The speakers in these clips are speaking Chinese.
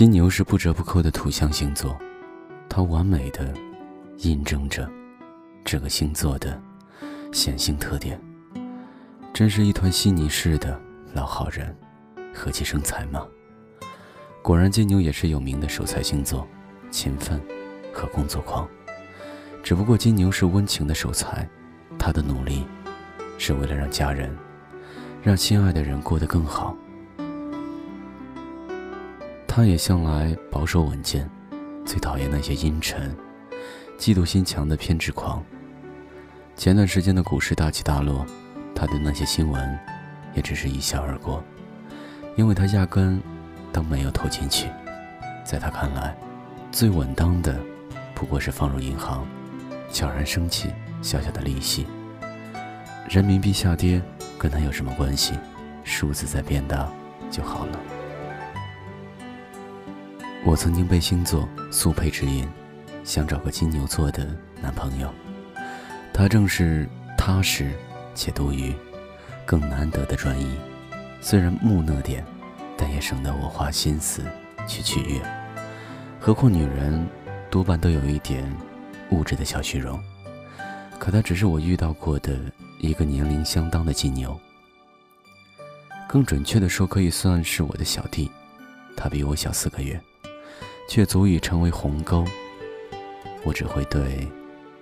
金牛是不折不扣的土象星座，它完美的印证着这个星座的显性特点。真是一团稀泥似的老好人，和气生财嘛。果然，金牛也是有名的守财星座，勤奋和工作狂。只不过金牛是温情的守财，他的努力是为了让家人、让心爱的人过得更好。他也向来保守稳健，最讨厌那些阴沉、嫉妒心强的偏执狂。前段时间的股市大起大落，他对那些新闻也只是一笑而过，因为他压根都没有投进去。在他看来，最稳当的不过是放入银行。悄然升起小小的利息。人民币下跌跟他有什么关系？数字在变大就好了。我曾经被星座速配指引，想找个金牛座的男朋友。他正是踏实且多余，更难得的专一。虽然木讷点，但也省得我花心思去取悦。何况女人多半都有一点。物质的小虚荣，可他只是我遇到过的一个年龄相当的金牛。更准确的说，可以算是我的小弟。他比我小四个月，却足以成为鸿沟。我只会对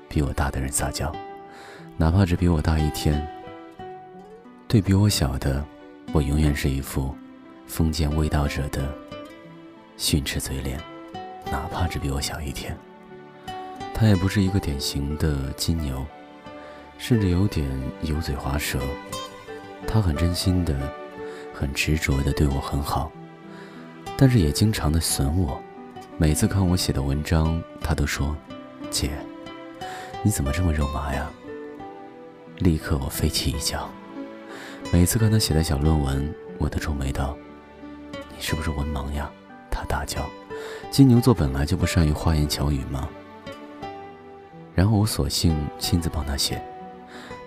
比我大的人撒娇，哪怕只比我大一天。对比我小的，我永远是一副封建味道者的训斥嘴脸，哪怕只比我小一天。他也不是一个典型的金牛，甚至有点油嘴滑舌。他很真心的、很执着的对我很好，但是也经常的损我。每次看我写的文章，他都说：“姐，你怎么这么肉麻呀？”立刻我飞起一脚。每次看他写的小论文，我都皱眉道：“你是不是文盲呀？”他大叫：“金牛座本来就不善于花言巧语吗？”然后我索性亲自帮他写，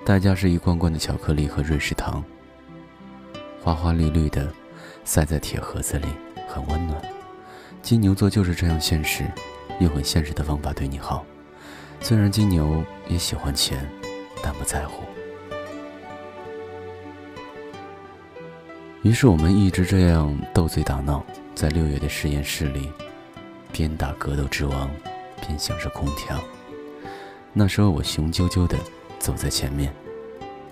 代价是一罐罐的巧克力和瑞士糖，花花绿绿的，塞在铁盒子里，很温暖。金牛座就是这样现实，用很现实的方法对你好。虽然金牛也喜欢钱，但不在乎。于是我们一直这样斗嘴打闹，在六月的实验室里，边打格斗之王，边享受空调。那时候我雄赳赳的走在前面，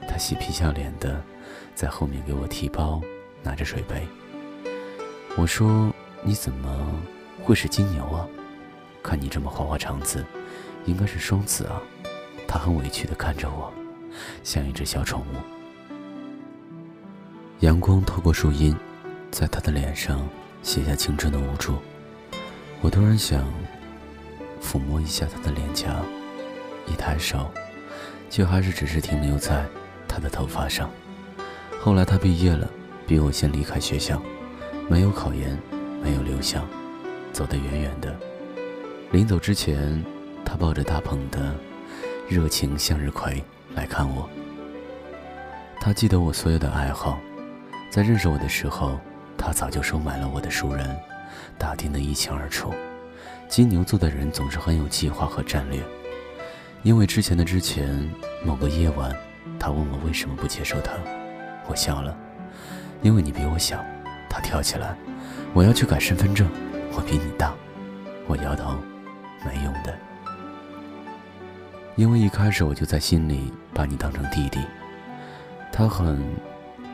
他嬉皮笑脸的在后面给我提包，拿着水杯。我说：“你怎么会是金牛啊？看你这么花花肠子，应该是双子啊。”他很委屈的看着我，像一只小宠物。阳光透过树荫，在他的脸上写下青春的无助。我突然想抚摸一下他的脸颊。一抬手，却还是只是停留在他的头发上。后来他毕业了，比我先离开学校，没有考研，没有留校，走得远远的。临走之前，他抱着大捧的热情向日葵来看我。他记得我所有的爱好，在认识我的时候，他早就收买了我的熟人，打听得一清二楚。金牛座的人总是很有计划和战略。因为之前的之前，某个夜晚，他问我为什么不接受他，我笑了。因为你比我小，他跳起来，我要去改身份证，我比你大，我摇头，没用的。因为一开始我就在心里把你当成弟弟，他很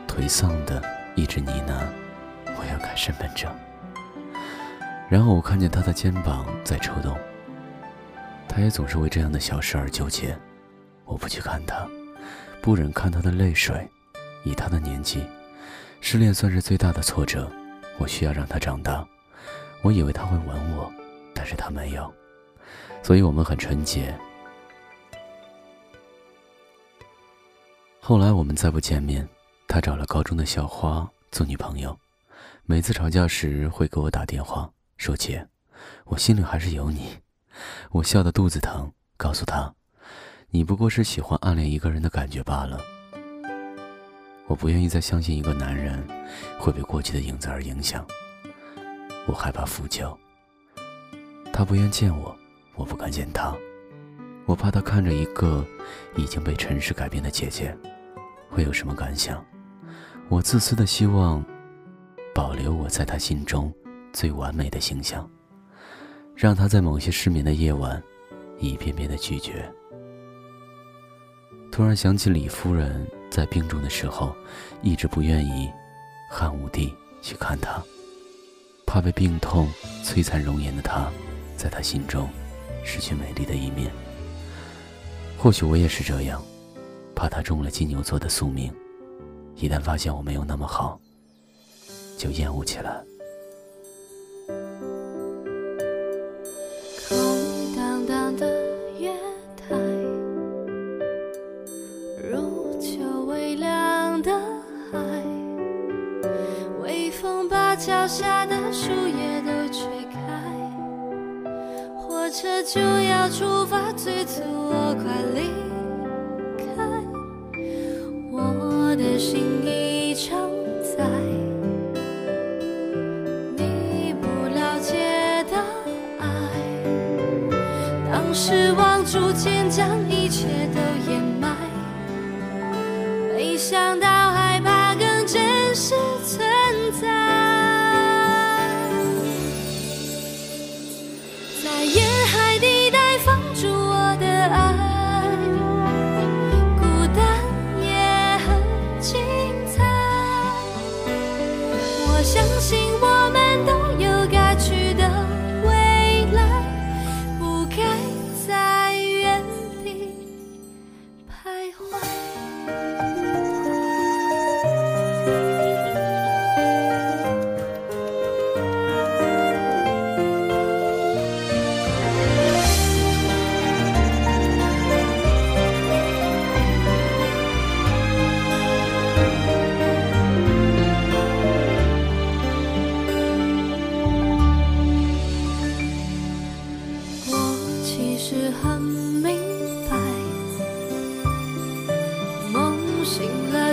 颓丧的一直呢喃，我要改身份证。然后我看见他的肩膀在抽动。他也总是为这样的小事而纠结，我不去看他，不忍看他的泪水。以他的年纪，失恋算是最大的挫折。我需要让他长大。我以为他会吻我，但是他没有，所以我们很纯洁。后来我们再不见面，他找了高中的校花做女朋友，每次吵架时会给我打电话说：“姐，我心里还是有你。”我笑得肚子疼，告诉他：“你不过是喜欢暗恋一个人的感觉罢了。”我不愿意再相信一个男人会被过去的影子而影响。我害怕负疚。他不愿见我，我不敢见他。我怕他看着一个已经被尘世改变的姐姐，会有什么感想？我自私的希望保留我在他心中最完美的形象，让他在某些失眠的夜晚一遍遍的拒绝。突然想起李夫人在病重的时候，一直不愿意汉武帝去看她，怕被病痛摧残容颜的她，在他心中失去美丽的一面。或许我也是这样，怕他中了金牛座的宿命，一旦发现我没有那么好，就厌恶起来。空荡荡的脚下的树叶都吹开，火车就要出发，催促我快离开。我的心已承载你不了解的爱，当失望逐渐将一切都掩埋，没想到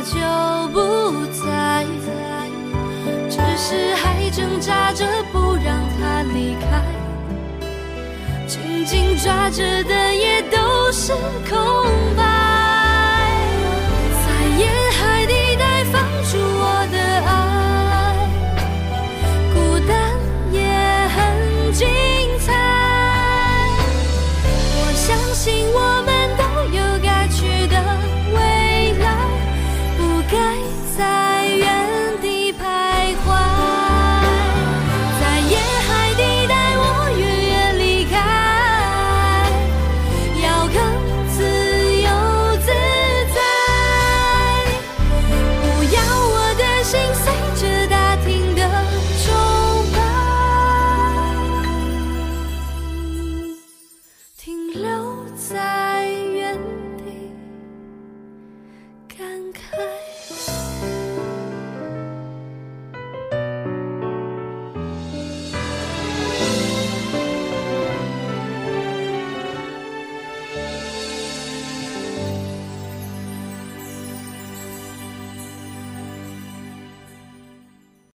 就不在，只是还挣扎着不让他离开，紧紧抓着的也都是空白。